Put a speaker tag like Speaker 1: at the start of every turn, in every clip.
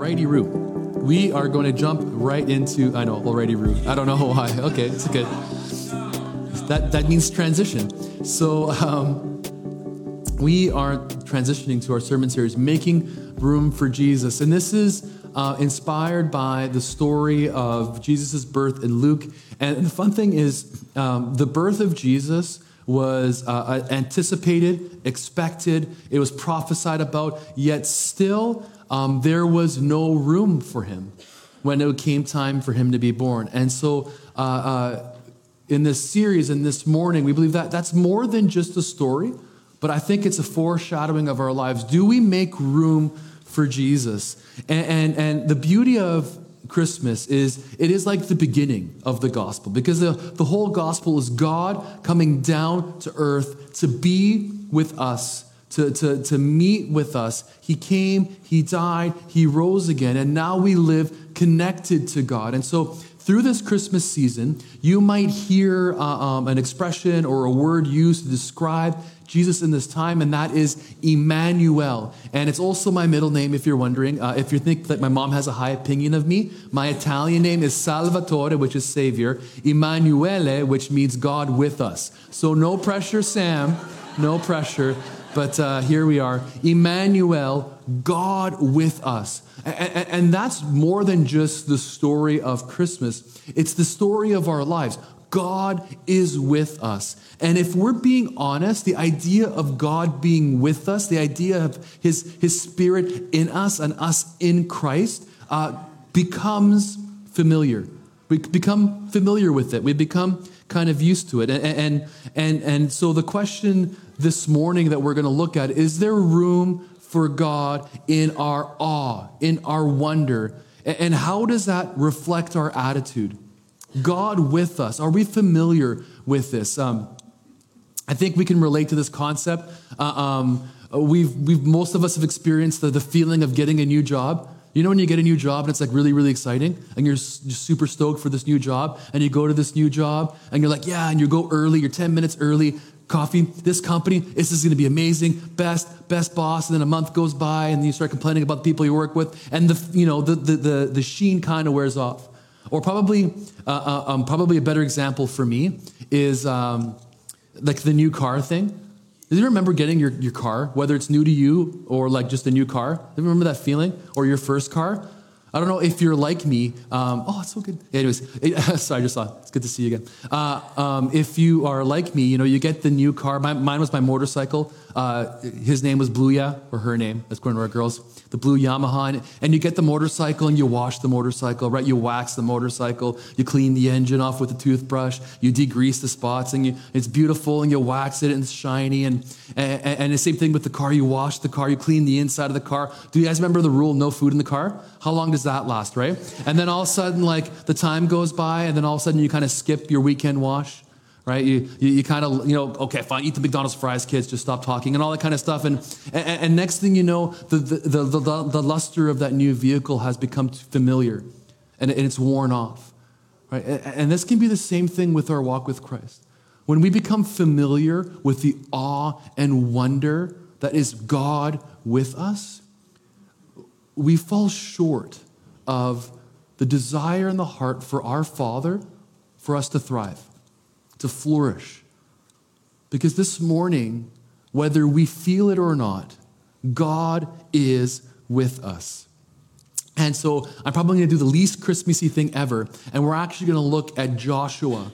Speaker 1: Righty root. We are going to jump right into I know righty root. I don't know why. Okay, it's good. That that means transition. So um, we are transitioning to our sermon series, making room for Jesus, and this is. Uh, inspired by the story of Jesus' birth in Luke. And the fun thing is, um, the birth of Jesus was uh, uh anticipated, expected, it was prophesied about, yet still um, there was no room for him when it came time for him to be born. And so, uh, uh, in this series and this morning, we believe that that's more than just a story, but I think it's a foreshadowing of our lives. Do we make room for Jesus? And, and, and the beauty of Christmas is it is like the beginning of the gospel because the, the whole gospel is God coming down to earth to be with us to, to, to meet with us. He came, He died, He rose again, and now we live connected to God. And so, through this Christmas season, you might hear uh, um, an expression or a word used to describe Jesus in this time, and that is Emmanuel. And it's also my middle name, if you're wondering. Uh, if you think that my mom has a high opinion of me, my Italian name is Salvatore, which is Savior, Emanuele, which means God with us. So no pressure, Sam, no pressure. But uh, here we are Emmanuel, God with us. And, and that's more than just the story of Christmas, it's the story of our lives. God is with us. And if we're being honest, the idea of God being with us, the idea of his, his spirit in us and us in Christ, uh, becomes familiar. We become familiar with it. We become kind of used to it. And, and, and, and so the question this morning that we're going to look at is there room for God in our awe, in our wonder? And how does that reflect our attitude? God with us. Are we familiar with this? Um, I think we can relate to this concept. Uh, um, we've, we've, most of us have experienced the, the feeling of getting a new job. You know, when you get a new job and it's like really, really exciting, and you're, you're, super stoked for this new job, and you go to this new job, and you're like, yeah, and you go early, you're 10 minutes early, coffee, this company, this is going to be amazing, best, best boss. And then a month goes by and you start complaining about the people you work with and the, you know, the, the, the, the sheen kind of wears off. Or probably, uh, uh, um, probably a better example for me is um, like the new car thing. Do you remember getting your, your car, whether it's new to you or like just a new car? Do you remember that feeling? Or your first car? I don't know if you're like me. Um, oh, it's so good. Anyways, it, sorry, I just saw. It. It's good to see you again. Uh, um, if you are like me, you know, you get the new car. My, mine was my motorcycle. Uh, his name was Bluya, or her name. That's according to our girls. The blue Yamaha. And, and you get the motorcycle and you wash the motorcycle, right? You wax the motorcycle. You clean the engine off with a toothbrush. You degrease the spots and you, it's beautiful and you wax it and it's shiny. And, and, and the same thing with the car. You wash the car. You clean the inside of the car. Do you guys remember the rule no food in the car? How long does does that last, right? And then all of a sudden, like the time goes by, and then all of a sudden you kind of skip your weekend wash, right? You, you, you kind of, you know, okay, fine, eat the McDonald's fries, kids, just stop talking, and all that kind of stuff. And, and, and next thing you know, the, the, the, the, the luster of that new vehicle has become familiar and, and it's worn off, right? And, and this can be the same thing with our walk with Christ. When we become familiar with the awe and wonder that is God with us, we fall short of the desire in the heart for our Father for us to thrive, to flourish. Because this morning, whether we feel it or not, God is with us. And so I'm probably going to do the least Christmassy thing ever, and we're actually going to look at Joshua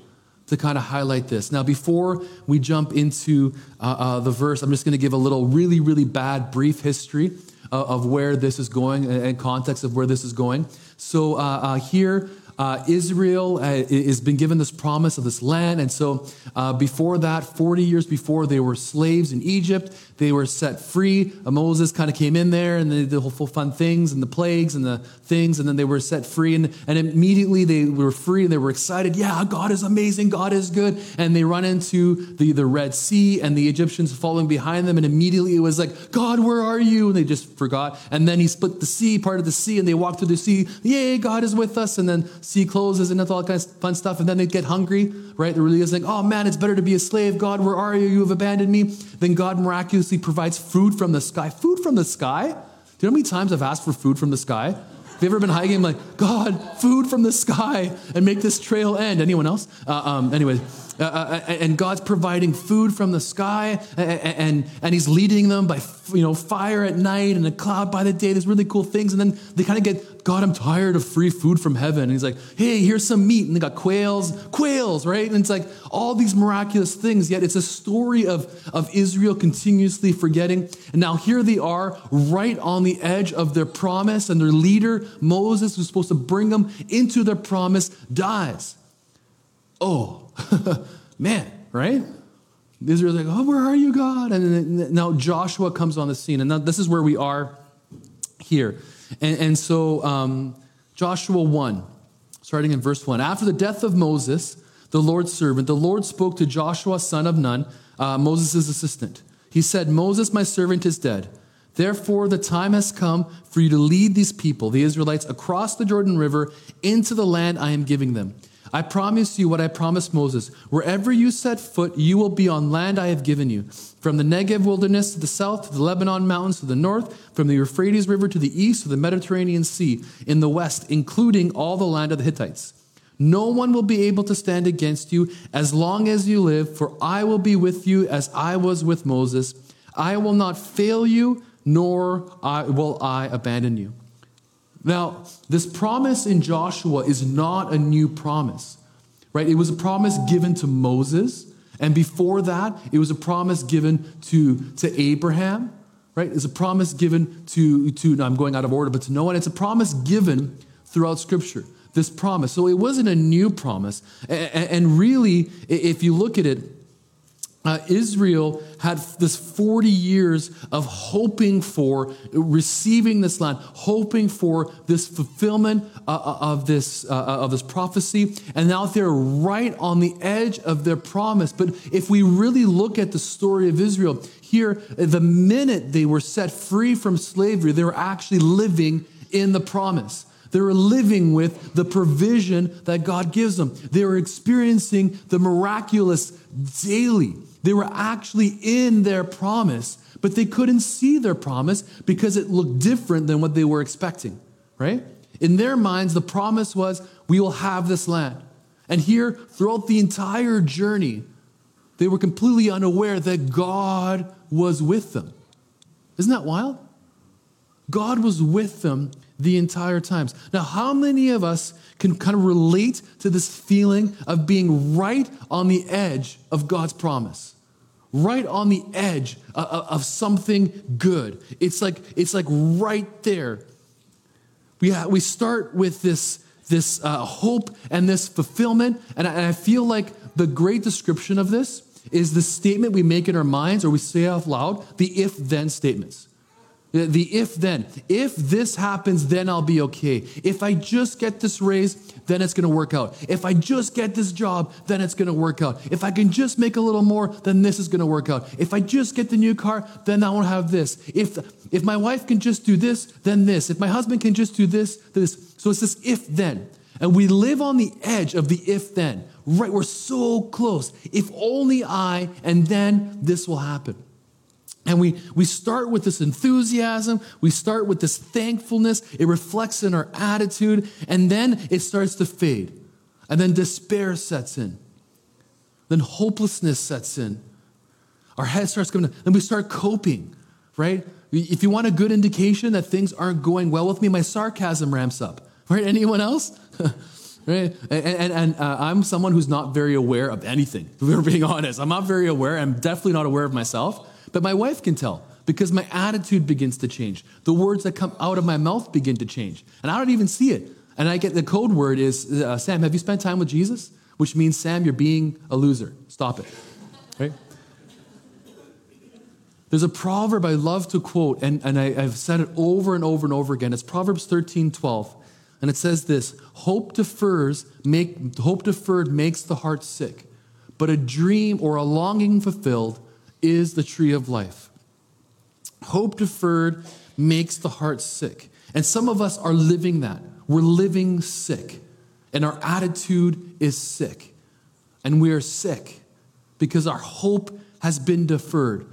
Speaker 1: to kind of highlight this. Now, before we jump into uh, uh, the verse, I'm just going to give a little really, really bad brief history uh, of where this is going and context of where this is going. So uh, uh, here, uh, Israel uh, has been given this promise of this land. And so, uh, before that, 40 years before, they were slaves in Egypt. They were set free. Uh, Moses kind of came in there and they did the whole fun things and the plagues and the things. And then they were set free. And, and immediately they were free and they were excited. Yeah, God is amazing. God is good. And they run into the, the Red Sea and the Egyptians following behind them. And immediately it was like, God, where are you? And they just forgot. And then he split the sea, part of the sea, and they walked through the sea. Yay, God is with us. And then see clothes and all kind of fun stuff. And then they get hungry, right? They're really like, oh man, it's better to be a slave. God, where are you? You have abandoned me. Then God miraculously provides food from the sky. Food from the sky? Do you know how many times I've asked for food from the sky? Have you ever been hiking? I'm like, God, food from the sky and make this trail end. Anyone else? Uh, um, anyway. Uh, uh, uh, and God's providing food from the sky, uh, and, and He's leading them by you know fire at night and a cloud by the day. There's really cool things, and then they kind of get God, I'm tired of free food from heaven. And He's like, Hey, here's some meat, and they got quails, quails, right? And it's like all these miraculous things. Yet it's a story of of Israel continuously forgetting, and now here they are, right on the edge of their promise, and their leader Moses, who's supposed to bring them into their promise, dies. Oh, Man, right? Israel's like, oh, where are you, God? And now Joshua comes on the scene. And now this is where we are here. And, and so um, Joshua 1, starting in verse 1. After the death of Moses, the Lord's servant, the Lord spoke to Joshua, son of Nun, uh, Moses' assistant. He said, Moses, my servant, is dead. Therefore, the time has come for you to lead these people, the Israelites, across the Jordan River into the land I am giving them. I promise you what I promised Moses. Wherever you set foot, you will be on land I have given you. From the Negev wilderness to the south, to the Lebanon mountains to the north, from the Euphrates River to the east, to the Mediterranean Sea, in the west, including all the land of the Hittites. No one will be able to stand against you as long as you live, for I will be with you as I was with Moses. I will not fail you, nor will I abandon you. Now, this promise in Joshua is not a new promise, right? It was a promise given to Moses. And before that, it was a promise given to, to Abraham, right? It's a promise given to, to, I'm going out of order, but to no one. It's a promise given throughout Scripture, this promise. So it wasn't a new promise. And really, if you look at it, uh, Israel had this 40 years of hoping for receiving this land, hoping for this fulfillment uh, uh of, this, uh, uh, of this prophecy. And now they're right on the edge of their promise. But if we really look at the story of Israel, here, the minute they were set free from slavery, they were actually living in the promise. They were living with the provision that God gives them. They were experiencing the miraculous daily. They were actually in their promise, but they couldn't see their promise because it looked different than what they were expecting, right? In their minds, the promise was, we will have this land. And here, throughout the entire journey, they were completely unaware that God was with them. Isn't that wild? God was with them the entire times. Now, how many of us can kind of relate to this feeling of being right on the edge of God's promise? right on the edge of something good. It's like, it's like right there. We, ha- we start with this, this uh, hope and this fulfillment. And I, and I feel like the great description of this is the statement we make in our minds or we say out loud the if then statements. The if then. If this happens, then I'll be okay. If I just get this raise, then it's going to work out. If I just get this job, then it's going to work out. If I can just make a little more, then this is going to work out. If I just get the new car, then I won't have this. If if my wife can just do this, then this. If my husband can just do this, this. So it's this if then. And we live on the edge of the if then. Right, we're so close. If only I, and then this will happen. And we, we start with this enthusiasm. We start with this thankfulness. It reflects in our attitude. And then it starts to fade. And then despair sets in. Then hopelessness sets in. Our head starts coming down. Then we start coping, right? If you want a good indication that things aren't going well with me, my sarcasm ramps up, right? Anyone else? right? And, and, and uh, I'm someone who's not very aware of anything, if we're being honest. I'm not very aware. I'm definitely not aware of myself. But my wife can tell because my attitude begins to change. The words that come out of my mouth begin to change. And I don't even see it. And I get the code word is uh, Sam, have you spent time with Jesus? Which means, Sam, you're being a loser. Stop it. There's a proverb I love to quote, and, and I, I've said it over and over and over again. It's Proverbs 13 12. And it says this hope defers, make, hope deferred makes the heart sick, but a dream or a longing fulfilled is the tree of life. Hope deferred makes the heart sick. And some of us are living that. We're living sick. And our attitude is sick. And we are sick because our hope has been deferred.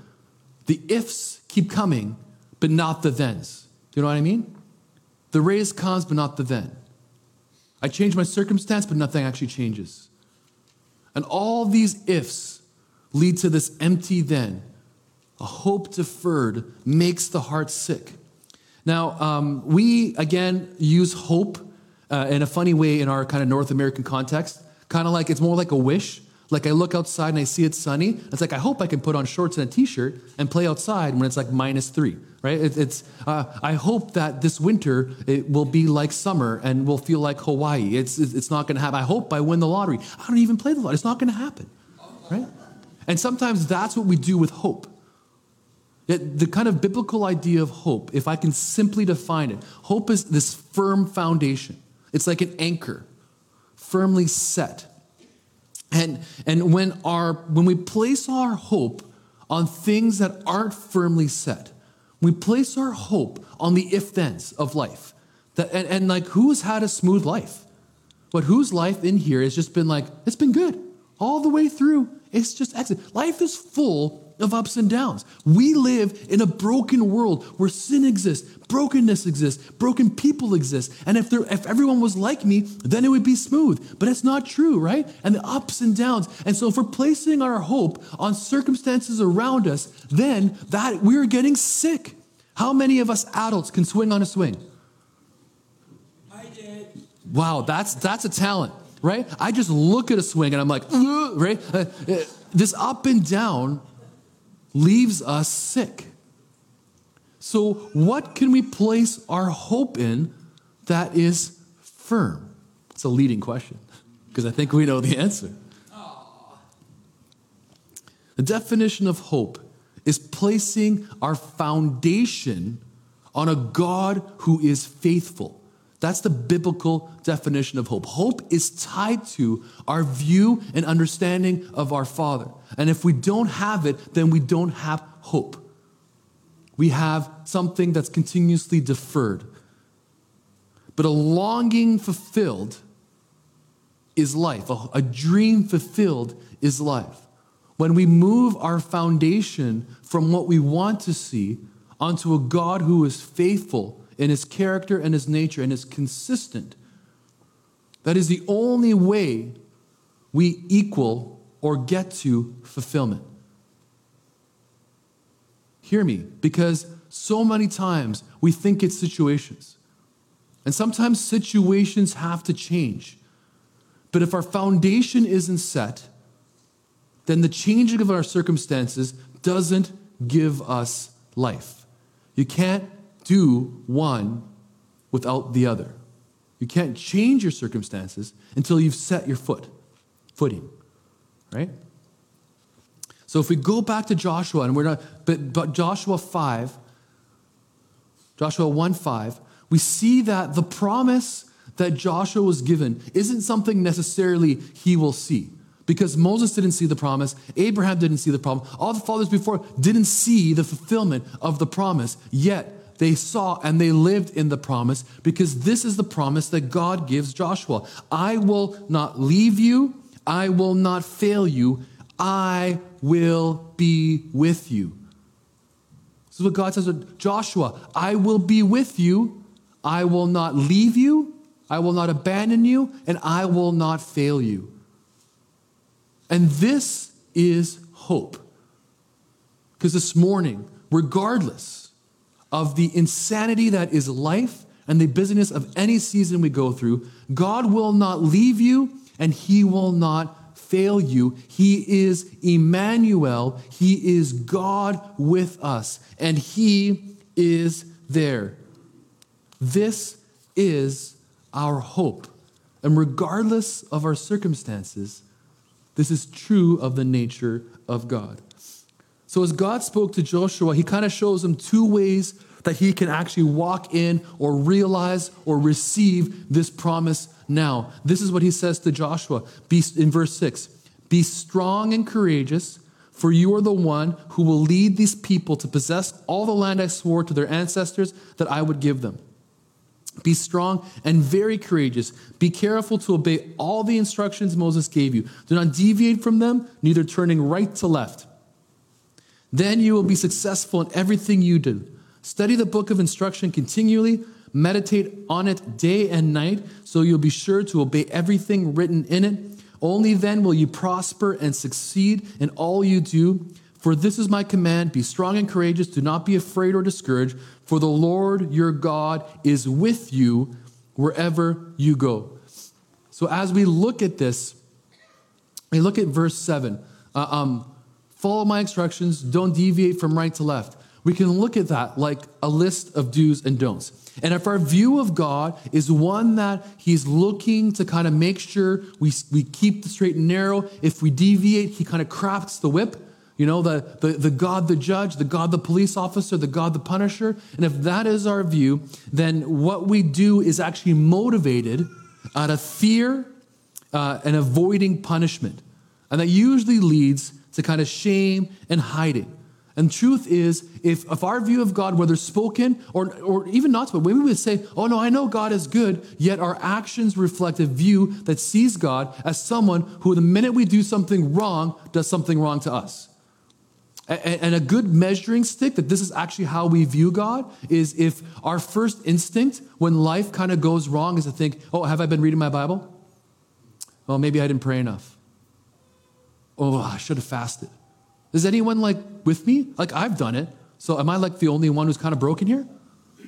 Speaker 1: The ifs keep coming, but not the thens. Do you know what I mean? The raise comes, but not the then. I change my circumstance, but nothing actually changes. And all these ifs lead to this empty then. A hope deferred makes the heart sick. Now, um, we again use hope uh, in a funny way in our kind of North American context, kind of like it's more like a wish. Like I look outside and I see it's sunny. It's like I hope I can put on shorts and a t-shirt and play outside when it's like minus three, right? It, it's uh, I hope that this winter it will be like summer and will feel like Hawaii. It's it's not going to happen. I hope I win the lottery. I don't even play the lottery. It's not going to happen, right? And sometimes that's what we do with hope. Yet the kind of biblical idea of hope, if I can simply define it, hope is this firm foundation. It's like an anchor, firmly set. And, and when, our, when we place our hope on things that aren't firmly set, we place our hope on the if thens of life. That, and, and like, who's had a smooth life? But whose life in here has just been like, it's been good all the way through. It's just accident. Life is full of ups and downs. We live in a broken world where sin exists, brokenness exists, broken people exist. And if there, if everyone was like me, then it would be smooth. But it's not true, right? And the ups and downs. And so if we're placing our hope on circumstances around us, then that we're getting sick. How many of us adults can swing on a swing? I did. Wow, that's that's a talent right? I just look at a swing and I'm like, right? Uh, uh, this up and down leaves us sick. So, what can we place our hope in that is firm? It's a leading question because I think we know the answer. The definition of hope is placing our foundation on a God who is faithful. That's the biblical definition of hope. Hope is tied to our view and understanding of our Father. And if we don't have it, then we don't have hope. We have something that's continuously deferred. But a longing fulfilled is life, a, a dream fulfilled is life. When we move our foundation from what we want to see onto a God who is faithful in his character and his nature and is consistent. That is the only way we equal or get to fulfillment. Hear me, because so many times we think it's situations. And sometimes situations have to change. But if our foundation isn't set, then the changing of our circumstances doesn't give us life. You can't do one without the other. You can't change your circumstances until you've set your foot, footing, right? So if we go back to Joshua, and we're not, but, but Joshua 5, Joshua 1 5, we see that the promise that Joshua was given isn't something necessarily he will see. Because Moses didn't see the promise, Abraham didn't see the problem, all the fathers before didn't see the fulfillment of the promise, yet they saw and they lived in the promise because this is the promise that God gives Joshua I will not leave you, I will not fail you, I will be with you. This is what God says to Joshua I will be with you, I will not leave you, I will not abandon you, and I will not fail you. And this is hope. Because this morning, regardless, of the insanity that is life and the busyness of any season we go through. God will not leave you and he will not fail you. He is Emmanuel, he is God with us, and he is there. This is our hope. And regardless of our circumstances, this is true of the nature of God. So as God spoke to Joshua, he kind of shows him two ways that he can actually walk in or realize or receive this promise now. This is what he says to Joshua in verse 6 Be strong and courageous, for you are the one who will lead these people to possess all the land I swore to their ancestors that I would give them. Be strong and very courageous. Be careful to obey all the instructions Moses gave you. Do not deviate from them, neither turning right to left then you will be successful in everything you do. Study the book of instruction continually, meditate on it day and night, so you'll be sure to obey everything written in it. Only then will you prosper and succeed in all you do. For this is my command be strong and courageous, do not be afraid or discouraged, for the Lord your God is with you wherever you go. So, as we look at this, we look at verse 7. Uh, um, Follow my instructions, don't deviate from right to left. We can look at that like a list of do's and don'ts. And if our view of God is one that He's looking to kind of make sure we, we keep the straight and narrow, if we deviate, He kind of crafts the whip. You know, the, the, the God the judge, the God the police officer, the God the punisher. And if that is our view, then what we do is actually motivated out of fear uh, and avoiding punishment. And that usually leads to kind of shame and hiding. And truth is, if, if our view of God, whether spoken or, or even not spoken, when we would say, oh no, I know God is good, yet our actions reflect a view that sees God as someone who, the minute we do something wrong, does something wrong to us. And a good measuring stick that this is actually how we view God is if our first instinct when life kind of goes wrong is to think, oh, have I been reading my Bible? Well, maybe I didn't pray enough oh, I should have fasted. Is anyone like with me? Like I've done it. So am I like the only one who's kind of broken here?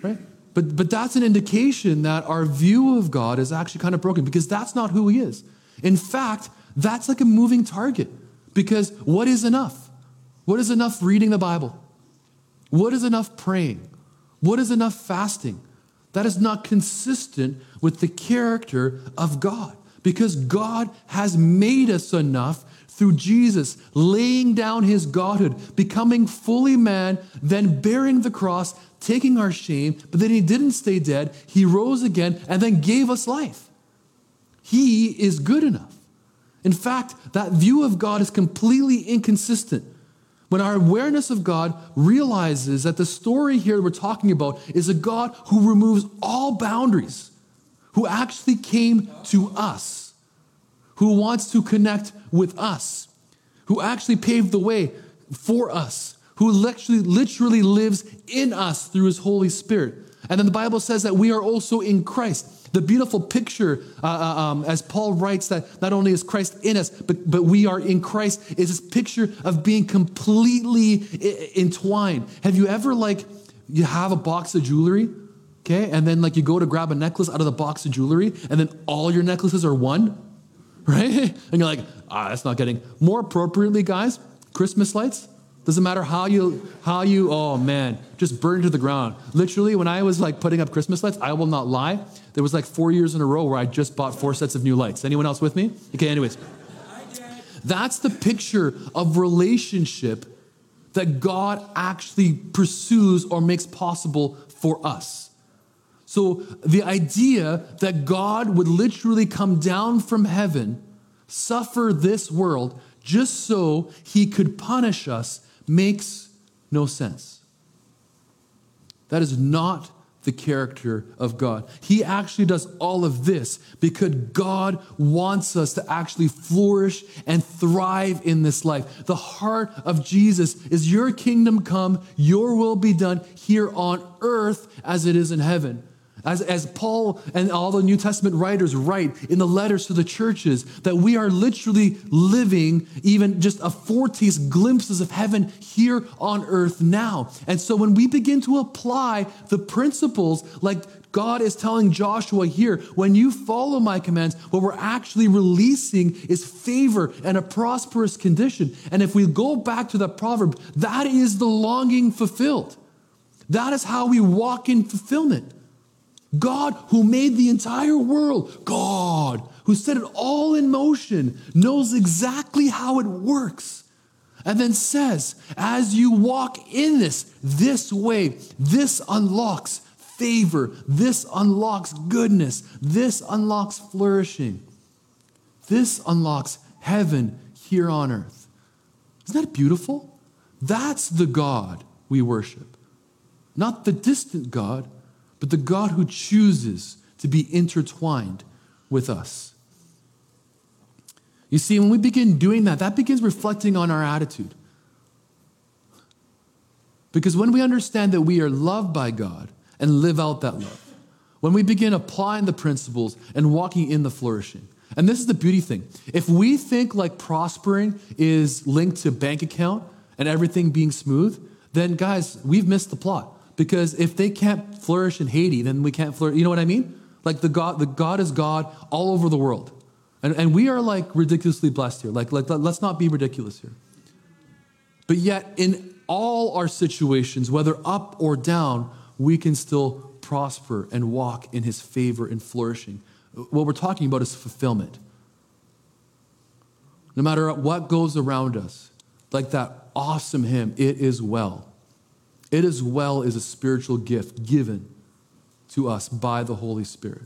Speaker 1: Right? But but that's an indication that our view of God is actually kind of broken because that's not who he is. In fact, that's like a moving target. Because what is enough? What is enough reading the Bible? What is enough praying? What is enough fasting? That is not consistent with the character of God because God has made us enough through Jesus laying down his godhood, becoming fully man, then bearing the cross, taking our shame, but then he didn't stay dead. He rose again and then gave us life. He is good enough. In fact, that view of God is completely inconsistent. When our awareness of God realizes that the story here we're talking about is a God who removes all boundaries, who actually came to us who wants to connect with us, who actually paved the way for us, who literally, literally lives in us through his Holy Spirit. And then the Bible says that we are also in Christ. The beautiful picture, uh, uh, um, as Paul writes, that not only is Christ in us, but, but we are in Christ, is this picture of being completely I- entwined. Have you ever, like, you have a box of jewelry, okay, and then, like, you go to grab a necklace out of the box of jewelry, and then all your necklaces are one? right? And you're like, ah, that's not getting. More appropriately, guys, Christmas lights. Doesn't matter how you, how you, oh man, just burn to the ground. Literally, when I was like putting up Christmas lights, I will not lie, there was like four years in a row where I just bought four sets of new lights. Anyone else with me? Okay, anyways. That's the picture of relationship that God actually pursues or makes possible for us. So the idea that God would literally come down from heaven, suffer this world, just so he could punish us makes no sense. That is not the character of God. He actually does all of this because God wants us to actually flourish and thrive in this life. The heart of Jesus is your kingdom come, your will be done here on earth as it is in heaven. As, as Paul and all the New Testament writers write in the letters to the churches, that we are literally living even just a foretaste glimpses of heaven here on earth now. And so when we begin to apply the principles like God is telling Joshua here, when you follow my commands, what we're actually releasing is favor and a prosperous condition. And if we go back to the proverb, that is the longing fulfilled. That is how we walk in fulfillment. God who made the entire world, God who set it all in motion, knows exactly how it works. And then says, as you walk in this, this way, this unlocks favor, this unlocks goodness, this unlocks flourishing, this unlocks heaven here on earth. Isn't that beautiful? That's the God we worship, not the distant God but the God who chooses to be intertwined with us. You see, when we begin doing that, that begins reflecting on our attitude. Because when we understand that we are loved by God and live out that love, when we begin applying the principles and walking in the flourishing, and this is the beauty thing. If we think like prospering is linked to bank account and everything being smooth, then guys, we've missed the plot. Because if they can't flourish in Haiti, then we can't flourish. You know what I mean? Like the God, the God is God all over the world. And, and we are like ridiculously blessed here. Like, like, let's not be ridiculous here. But yet, in all our situations, whether up or down, we can still prosper and walk in his favor and flourishing. What we're talking about is fulfillment. No matter what goes around us, like that awesome hymn, it is well. It as well is a spiritual gift given to us by the Holy Spirit.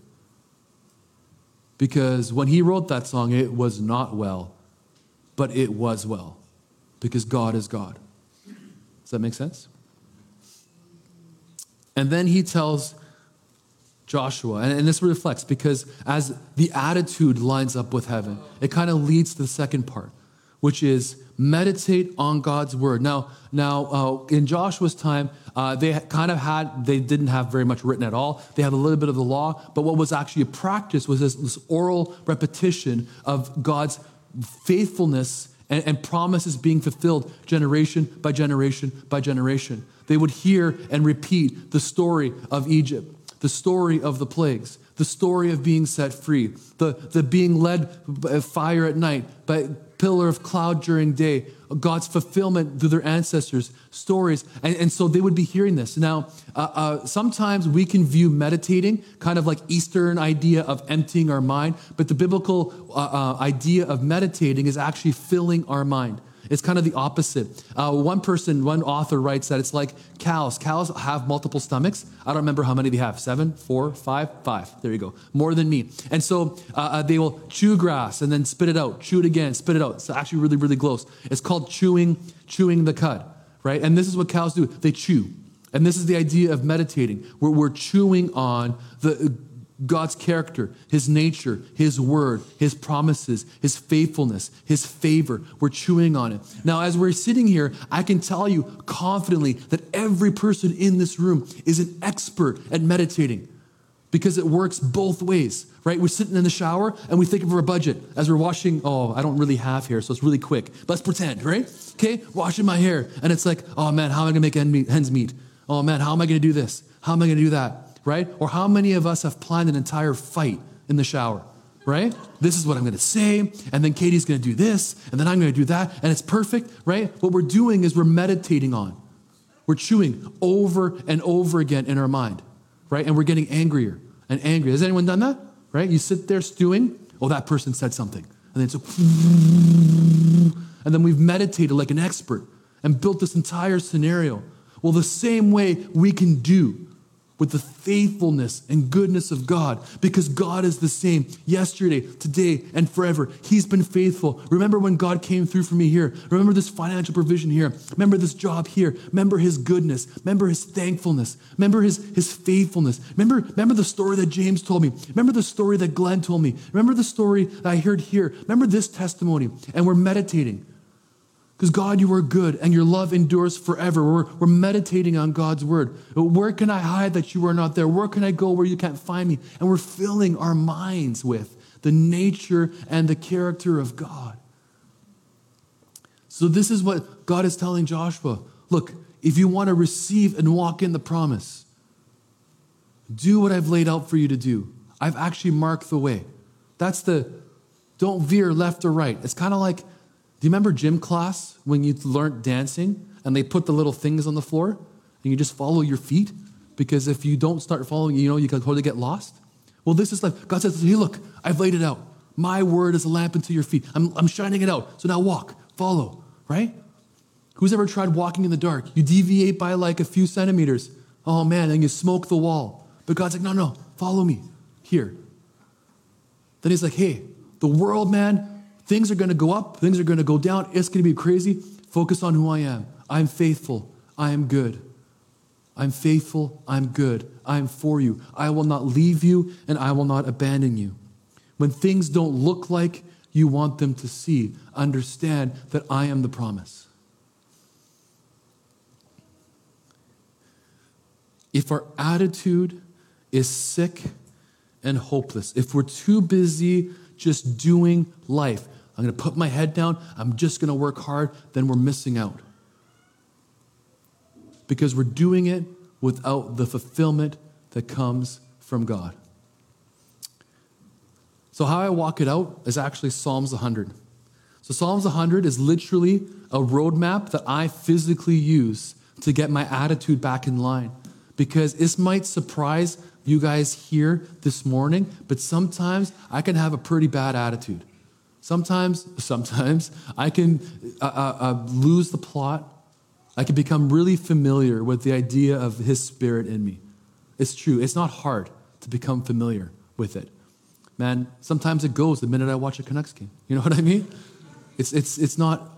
Speaker 1: Because when he wrote that song, it was not well, but it was well, because God is God. Does that make sense? And then he tells Joshua, and, and this reflects because as the attitude lines up with heaven, it kind of leads to the second part which is meditate on God's word. Now, now uh, in Joshua's time, uh, they kind of had they didn't have very much written at all. They had a little bit of the law, but what was actually a practice was this, this oral repetition of God's faithfulness and, and promises being fulfilled generation by generation by generation. They would hear and repeat the story of Egypt the story of the plagues, the story of being set free, the, the being led by fire at night, by pillar of cloud during day, God's fulfillment through their ancestors' stories. And, and so they would be hearing this. Now, uh, uh, sometimes we can view meditating kind of like Eastern idea of emptying our mind, but the biblical uh, uh idea of meditating is actually filling our mind. It's kind of the opposite. Uh, one person, one author writes that it's like cows. Cows have multiple stomachs. I don't remember how many they have seven, four, five, five. There you go. More than me. And so uh, uh, they will chew grass and then spit it out, chew it again, spit it out. It's actually really, really close. It's called chewing, chewing the cud, right? And this is what cows do they chew. And this is the idea of meditating, we're chewing on the God's character, His nature, His word, His promises, His faithfulness, His favor. We're chewing on it. Now, as we're sitting here, I can tell you confidently that every person in this room is an expert at meditating because it works both ways, right? We're sitting in the shower and we think of our budget as we're washing. Oh, I don't really have hair, so it's really quick. But let's pretend, right? Okay, washing my hair. And it's like, oh man, how am I gonna make ends meet? Oh man, how am I gonna do this? How am I gonna do that? right? Or how many of us have planned an entire fight in the shower, right? This is what I'm gonna say, and then Katie's gonna do this, and then I'm gonna do that, and it's perfect, right? What we're doing is we're meditating on, we're chewing over and over again in our mind, right? And we're getting angrier and angrier. Has anyone done that, right? You sit there stewing, oh, that person said something. And then it's a, and then we've meditated like an expert and built this entire scenario. Well, the same way we can do with the faithfulness and goodness of God because God is the same yesterday, today, and forever. He's been faithful. Remember when God came through for me here. Remember this financial provision here. Remember this job here. Remember his goodness. Remember his thankfulness. Remember his, his faithfulness. Remember, remember the story that James told me. Remember the story that Glenn told me. Remember the story that I heard here. Remember this testimony. And we're meditating. Because God, you are good and your love endures forever. We're, we're meditating on God's word. Where can I hide that you are not there? Where can I go where you can't find me? And we're filling our minds with the nature and the character of God. So, this is what God is telling Joshua look, if you want to receive and walk in the promise, do what I've laid out for you to do. I've actually marked the way. That's the don't veer left or right. It's kind of like do you remember gym class when you learned dancing and they put the little things on the floor and you just follow your feet? Because if you don't start following, you know, you can totally get lost. Well, this is life. God says, hey, look, I've laid it out. My word is a lamp unto your feet. I'm, I'm shining it out. So now walk, follow, right? Who's ever tried walking in the dark? You deviate by like a few centimeters. Oh man, and you smoke the wall. But God's like, no, no, follow me here. Then he's like, hey, the world, man, Things are going to go up, things are going to go down. It's going to be crazy. Focus on who I am. I'm faithful. I am good. I'm faithful. I'm good. I am for you. I will not leave you and I will not abandon you. When things don't look like you want them to see, understand that I am the promise. If our attitude is sick and hopeless, if we're too busy just doing life, I'm going to put my head down. I'm just going to work hard. Then we're missing out. Because we're doing it without the fulfillment that comes from God. So, how I walk it out is actually Psalms 100. So, Psalms 100 is literally a roadmap that I physically use to get my attitude back in line. Because this might surprise you guys here this morning, but sometimes I can have a pretty bad attitude. Sometimes, sometimes I can uh, uh, lose the plot. I can become really familiar with the idea of His Spirit in me. It's true. It's not hard to become familiar with it. Man, sometimes it goes the minute I watch a Canucks game. You know what I mean? It's, it's, it's not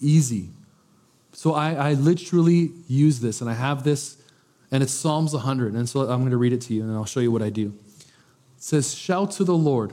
Speaker 1: easy. So I, I literally use this, and I have this, and it's Psalms 100. And so I'm going to read it to you, and I'll show you what I do. It says, Shout to the Lord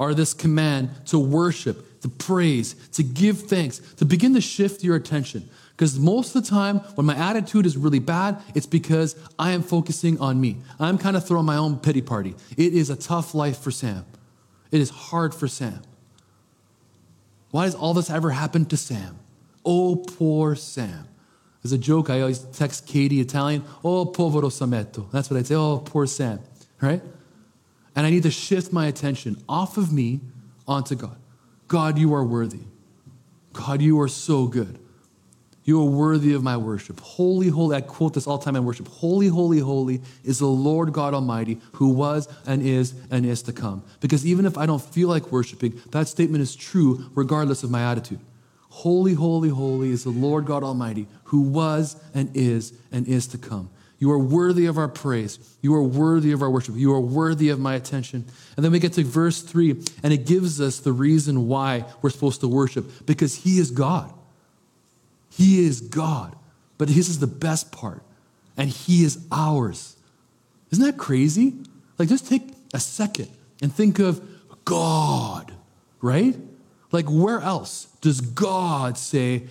Speaker 1: are this command to worship, to praise, to give thanks, to begin to shift your attention. Because most of the time, when my attitude is really bad, it's because I am focusing on me. I'm kind of throwing my own pity party. It is a tough life for Sam. It is hard for Sam. Why does all this ever happen to Sam? Oh, poor Sam. As a joke, I always text Katie Italian, oh, povero Sametto. That's what I'd say, oh, poor Sam, right? And I need to shift my attention off of me onto God. God, you are worthy. God, you are so good. You are worthy of my worship. Holy, holy, I quote this all the time in worship. Holy, holy, holy is the Lord God Almighty who was and is and is to come. Because even if I don't feel like worshiping, that statement is true regardless of my attitude. Holy, holy, holy is the Lord God Almighty who was and is and is to come. You are worthy of our praise. You are worthy of our worship. You are worthy of my attention. And then we get to verse three, and it gives us the reason why we're supposed to worship because He is God. He is God. But His is the best part, and He is ours. Isn't that crazy? Like, just take a second and think of God, right? Like, where else does God say,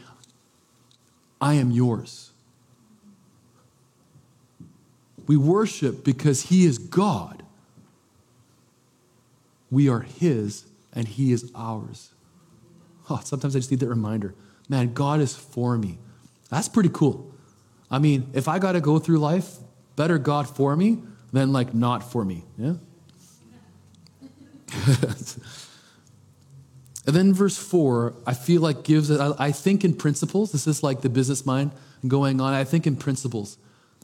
Speaker 1: I am yours? We worship because He is God. We are His and He is ours. Oh, sometimes I just need that reminder man, God is for me. That's pretty cool. I mean, if I got to go through life, better God for me than like not for me. Yeah? and then verse four, I feel like gives, I, I think in principles, this is like the business mind going on. I think in principles.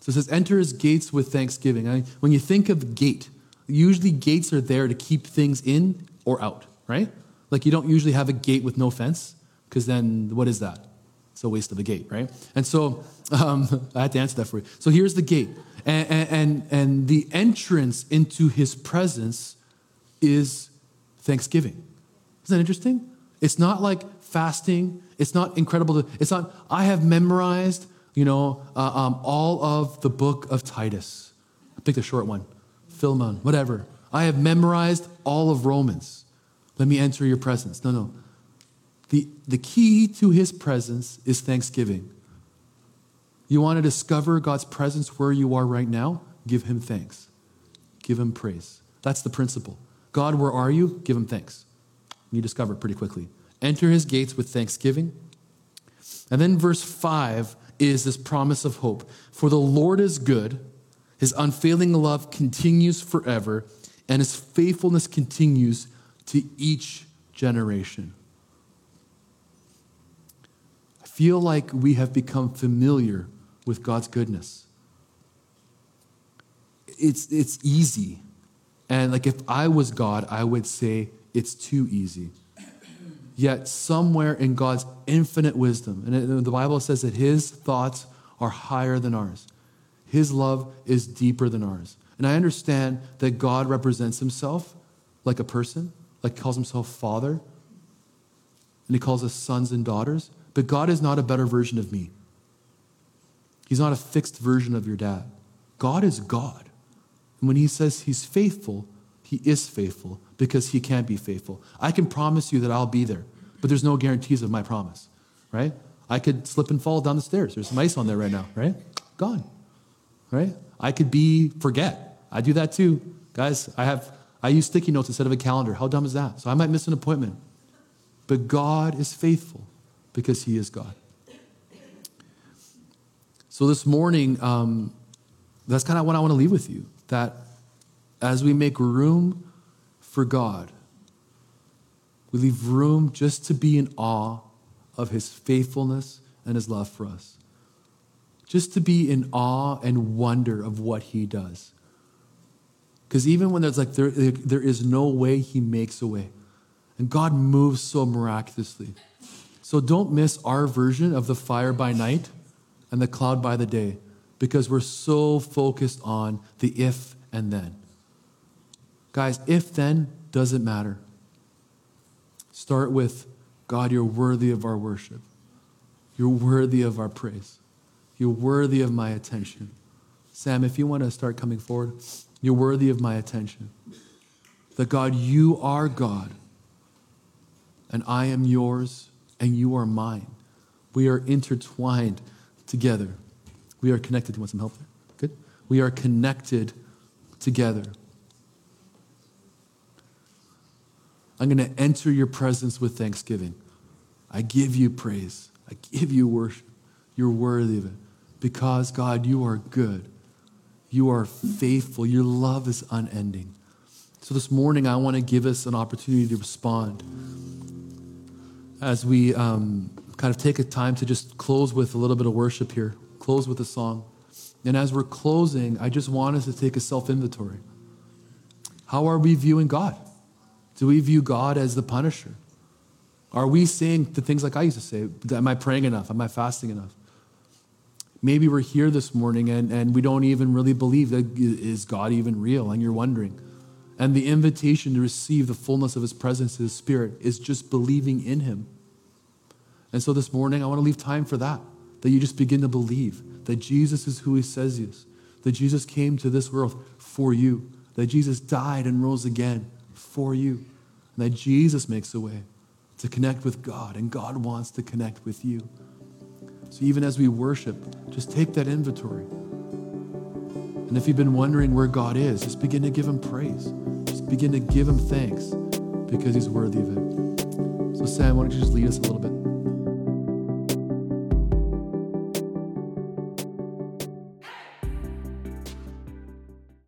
Speaker 1: So it says, enter his gates with thanksgiving. I, when you think of gate, usually gates are there to keep things in or out, right? Like you don't usually have a gate with no fence, because then what is that? It's a waste of a gate, right? And so um, I had to answer that for you. So here's the gate. And, and, and the entrance into his presence is thanksgiving. Isn't that interesting? It's not like fasting. It's not incredible. To, it's not, I have memorized you know, uh, um, all of the book of Titus. Pick the short one, Philemon, whatever. I have memorized all of Romans. Let me enter your presence. No, no. The, the key to his presence is thanksgiving. You want to discover God's presence where you are right now? Give him thanks. Give him praise. That's the principle. God, where are you? Give him thanks. You discover pretty quickly. Enter his gates with thanksgiving. And then verse 5 is this promise of hope. For the Lord is good, his unfailing love continues forever, and his faithfulness continues to each generation. I feel like we have become familiar with God's goodness. It's, it's easy. And like if I was God, I would say it's too easy yet somewhere in God's infinite wisdom. And the Bible says that his thoughts are higher than ours, his love is deeper than ours. And I understand that God represents himself like a person, like he calls himself Father, and he calls us sons and daughters. But God is not a better version of me. He's not a fixed version of your dad. God is God. And when he says he's faithful, he is faithful because he can not be faithful. I can promise you that I'll be there, but there's no guarantees of my promise, right? I could slip and fall down the stairs. There's some ice on there right now, right? Gone, right? I could be forget. I do that too. Guys, I have I use sticky notes instead of a calendar. How dumb is that? So I might miss an appointment. But God is faithful because he is God. So this morning, um, that's kind of what I want to leave with you that as we make room for God. We leave room just to be in awe of his faithfulness and his love for us. Just to be in awe and wonder of what he does. Because even when there's like, there, there is no way, he makes a way. And God moves so miraculously. So don't miss our version of the fire by night and the cloud by the day because we're so focused on the if and then. Guys, if then doesn't matter. Start with God, you're worthy of our worship. You're worthy of our praise. You're worthy of my attention. Sam, if you want to start coming forward, you're worthy of my attention. That God, you are God, and I am yours, and you are mine. We are intertwined together. We are connected. Do you want some help there? Good. We are connected together. I'm going to enter your presence with thanksgiving. I give you praise. I give you worship. You're worthy of it. Because, God, you are good. You are faithful. Your love is unending. So, this morning, I want to give us an opportunity to respond as we um, kind of take a time to just close with a little bit of worship here, close with a song. And as we're closing, I just want us to take a self inventory. How are we viewing God? Do we view God as the punisher? Are we saying the things like I used to say? Am I praying enough? Am I fasting enough? Maybe we're here this morning and, and we don't even really believe that is God even real? And you're wondering. And the invitation to receive the fullness of his presence, his spirit, is just believing in him. And so this morning, I want to leave time for that, that you just begin to believe that Jesus is who he says he is, that Jesus came to this world for you, that Jesus died and rose again for you, and that Jesus makes a way to connect with God, and God wants to connect with you. So even as we worship, just take that inventory. And if you've been wondering where God is, just begin to give him praise. Just begin to give him thanks because he's worthy of it. So, Sam, why don't you just lead us a little bit?